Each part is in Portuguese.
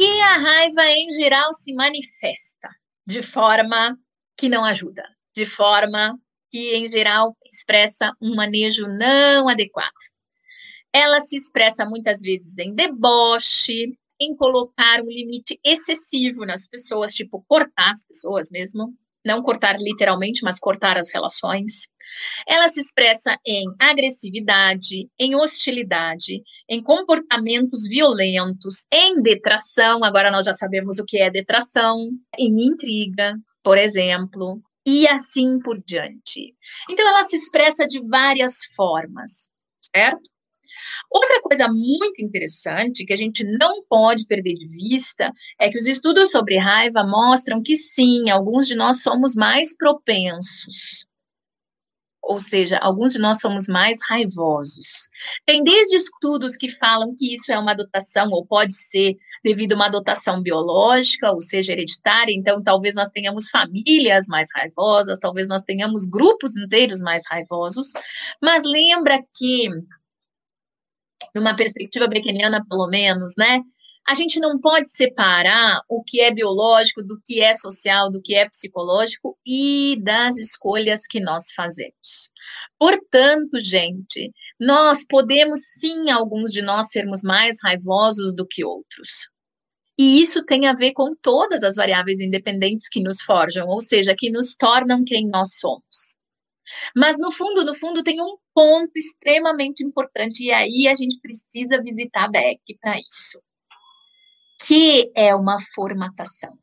que a raiva, em geral, se manifesta de forma que não ajuda, de forma que, em geral, expressa um manejo não adequado. Ela se expressa muitas vezes em deboche, em colocar um limite excessivo nas pessoas, tipo cortar as pessoas mesmo, não cortar literalmente, mas cortar as relações. Ela se expressa em agressividade, em hostilidade, em comportamentos violentos, em detração, agora nós já sabemos o que é detração, em intriga, por exemplo, e assim por diante. Então, ela se expressa de várias formas, certo? Outra coisa muito interessante que a gente não pode perder de vista é que os estudos sobre raiva mostram que sim, alguns de nós somos mais propensos. Ou seja, alguns de nós somos mais raivosos. Tem desde estudos que falam que isso é uma dotação, ou pode ser devido a uma dotação biológica, ou seja, hereditária, então talvez nós tenhamos famílias mais raivosas, talvez nós tenhamos grupos inteiros mais raivosos, mas lembra que numa perspectiva beckeniana, pelo menos, né? A gente não pode separar o que é biológico do que é social, do que é psicológico e das escolhas que nós fazemos. Portanto, gente, nós podemos sim, alguns de nós, sermos mais raivosos do que outros. E isso tem a ver com todas as variáveis independentes que nos forjam, ou seja, que nos tornam quem nós somos. Mas no fundo, no fundo, tem um ponto extremamente importante, e aí a gente precisa visitar Beck para isso, que é uma formatação.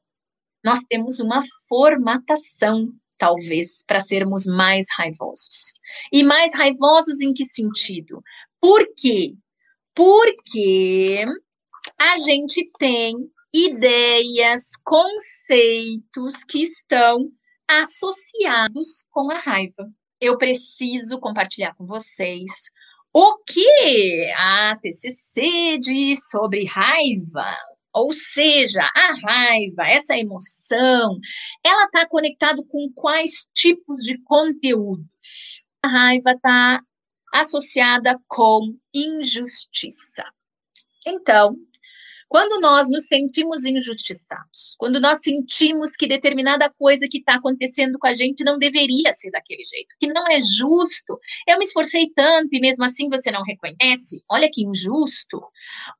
Nós temos uma formatação, talvez, para sermos mais raivosos. E mais raivosos em que sentido? Por quê? Porque a gente tem ideias, conceitos que estão associados com a raiva. Eu preciso compartilhar com vocês o que a TCC diz sobre raiva. Ou seja, a raiva, essa emoção, ela está conectada com quais tipos de conteúdos? A raiva está associada com injustiça. Então, quando nós nos sentimos injustiçados, quando nós sentimos que determinada coisa que está acontecendo com a gente não deveria ser daquele jeito, que não é justo, eu me esforcei tanto e mesmo assim você não reconhece, olha que injusto.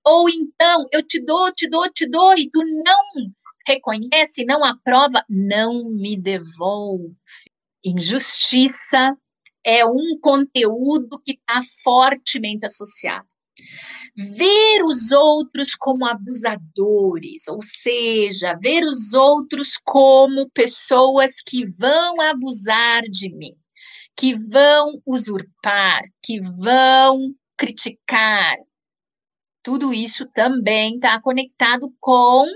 Ou então, eu te dou, te dou, te dou e tu não reconhece, não aprova, não me devolve. Injustiça é um conteúdo que está fortemente associado ver os outros como abusadores, ou seja, ver os outros como pessoas que vão abusar de mim, que vão usurpar, que vão criticar. Tudo isso também está conectado com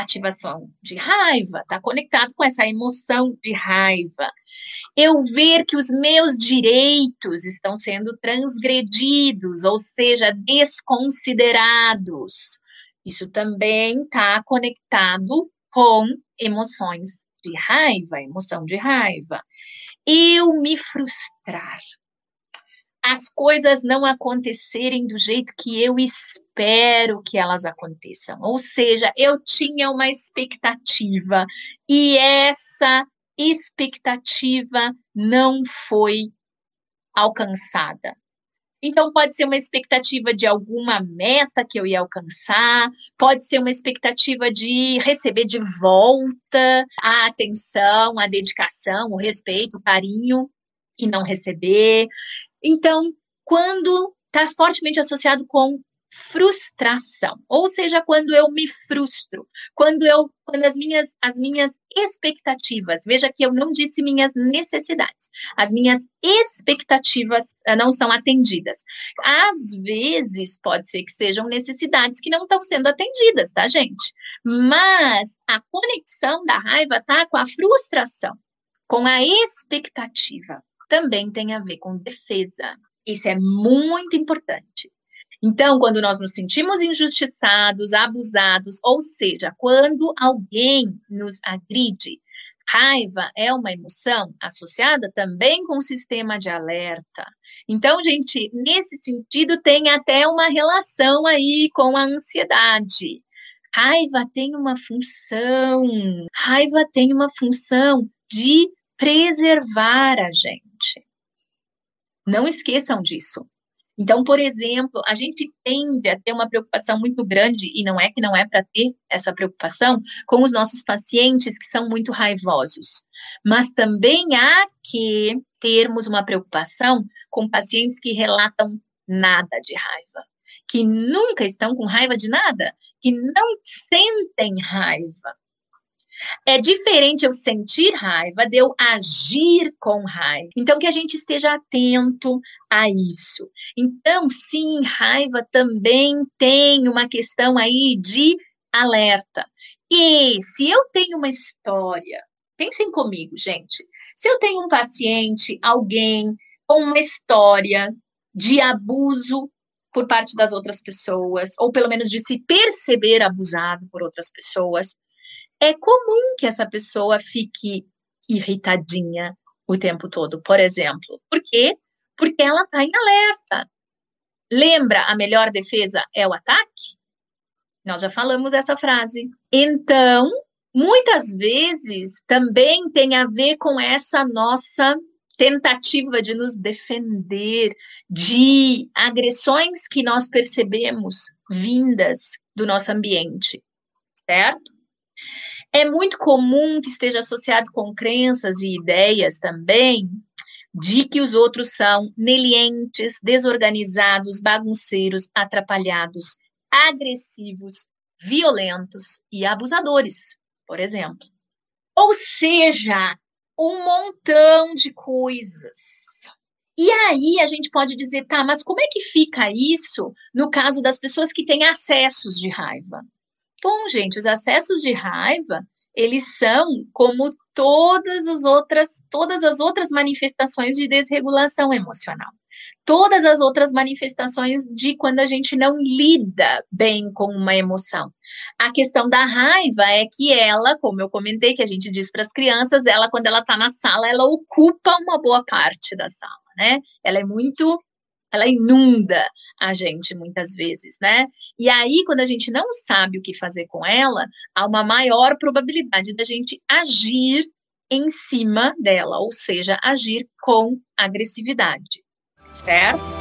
ativação de raiva, está conectado com essa emoção de raiva eu ver que os meus direitos estão sendo transgredidos, ou seja, desconsiderados. Isso também está conectado com emoções de raiva, emoção de raiva. Eu me frustrar. As coisas não acontecerem do jeito que eu espero que elas aconteçam. Ou seja, eu tinha uma expectativa e essa expectativa não foi alcançada. Então, pode ser uma expectativa de alguma meta que eu ia alcançar, pode ser uma expectativa de receber de volta a atenção, a dedicação, o respeito, o carinho, e não receber. Então, quando está fortemente associado com frustração, ou seja, quando eu me frustro, quando eu, quando as minhas, as minhas expectativas, veja que eu não disse minhas necessidades, as minhas expectativas eh, não são atendidas. Às vezes pode ser que sejam necessidades que não estão sendo atendidas, tá, gente? Mas a conexão da raiva tá com a frustração, com a expectativa. Também tem a ver com defesa. Isso é muito importante. Então, quando nós nos sentimos injustiçados, abusados, ou seja, quando alguém nos agride, Raiva é uma emoção associada também com o sistema de alerta. Então, gente, nesse sentido, tem até uma relação aí com a ansiedade. Raiva tem uma função, raiva tem uma função de preservar a gente. Não esqueçam disso. Então, por exemplo, a gente tende a ter uma preocupação muito grande, e não é que não é para ter essa preocupação, com os nossos pacientes que são muito raivosos. Mas também há que termos uma preocupação com pacientes que relatam nada de raiva, que nunca estão com raiva de nada, que não sentem raiva. É diferente eu sentir raiva de eu agir com raiva. Então, que a gente esteja atento a isso. Então, sim, raiva também tem uma questão aí de alerta. E se eu tenho uma história, pensem comigo, gente. Se eu tenho um paciente, alguém com uma história de abuso por parte das outras pessoas, ou pelo menos de se perceber abusado por outras pessoas, é comum que essa pessoa fique irritadinha o tempo todo, por exemplo. Por quê? Porque ela está em alerta. Lembra a melhor defesa é o ataque? Nós já falamos essa frase. Então, muitas vezes também tem a ver com essa nossa tentativa de nos defender de agressões que nós percebemos vindas do nosso ambiente, certo? É muito comum que esteja associado com crenças e ideias também de que os outros são nelientes, desorganizados, bagunceiros, atrapalhados, agressivos, violentos e abusadores, por exemplo. Ou seja, um montão de coisas. E aí a gente pode dizer, tá, mas como é que fica isso no caso das pessoas que têm acessos de raiva? Bom, gente, os acessos de raiva, eles são como todas as outras, todas as outras manifestações de desregulação emocional. Todas as outras manifestações de quando a gente não lida bem com uma emoção. A questão da raiva é que ela, como eu comentei, que a gente diz para as crianças, ela, quando ela está na sala, ela ocupa uma boa parte da sala, né? Ela é muito ela inunda a gente muitas vezes, né? E aí, quando a gente não sabe o que fazer com ela, há uma maior probabilidade da gente agir em cima dela, ou seja, agir com agressividade, certo?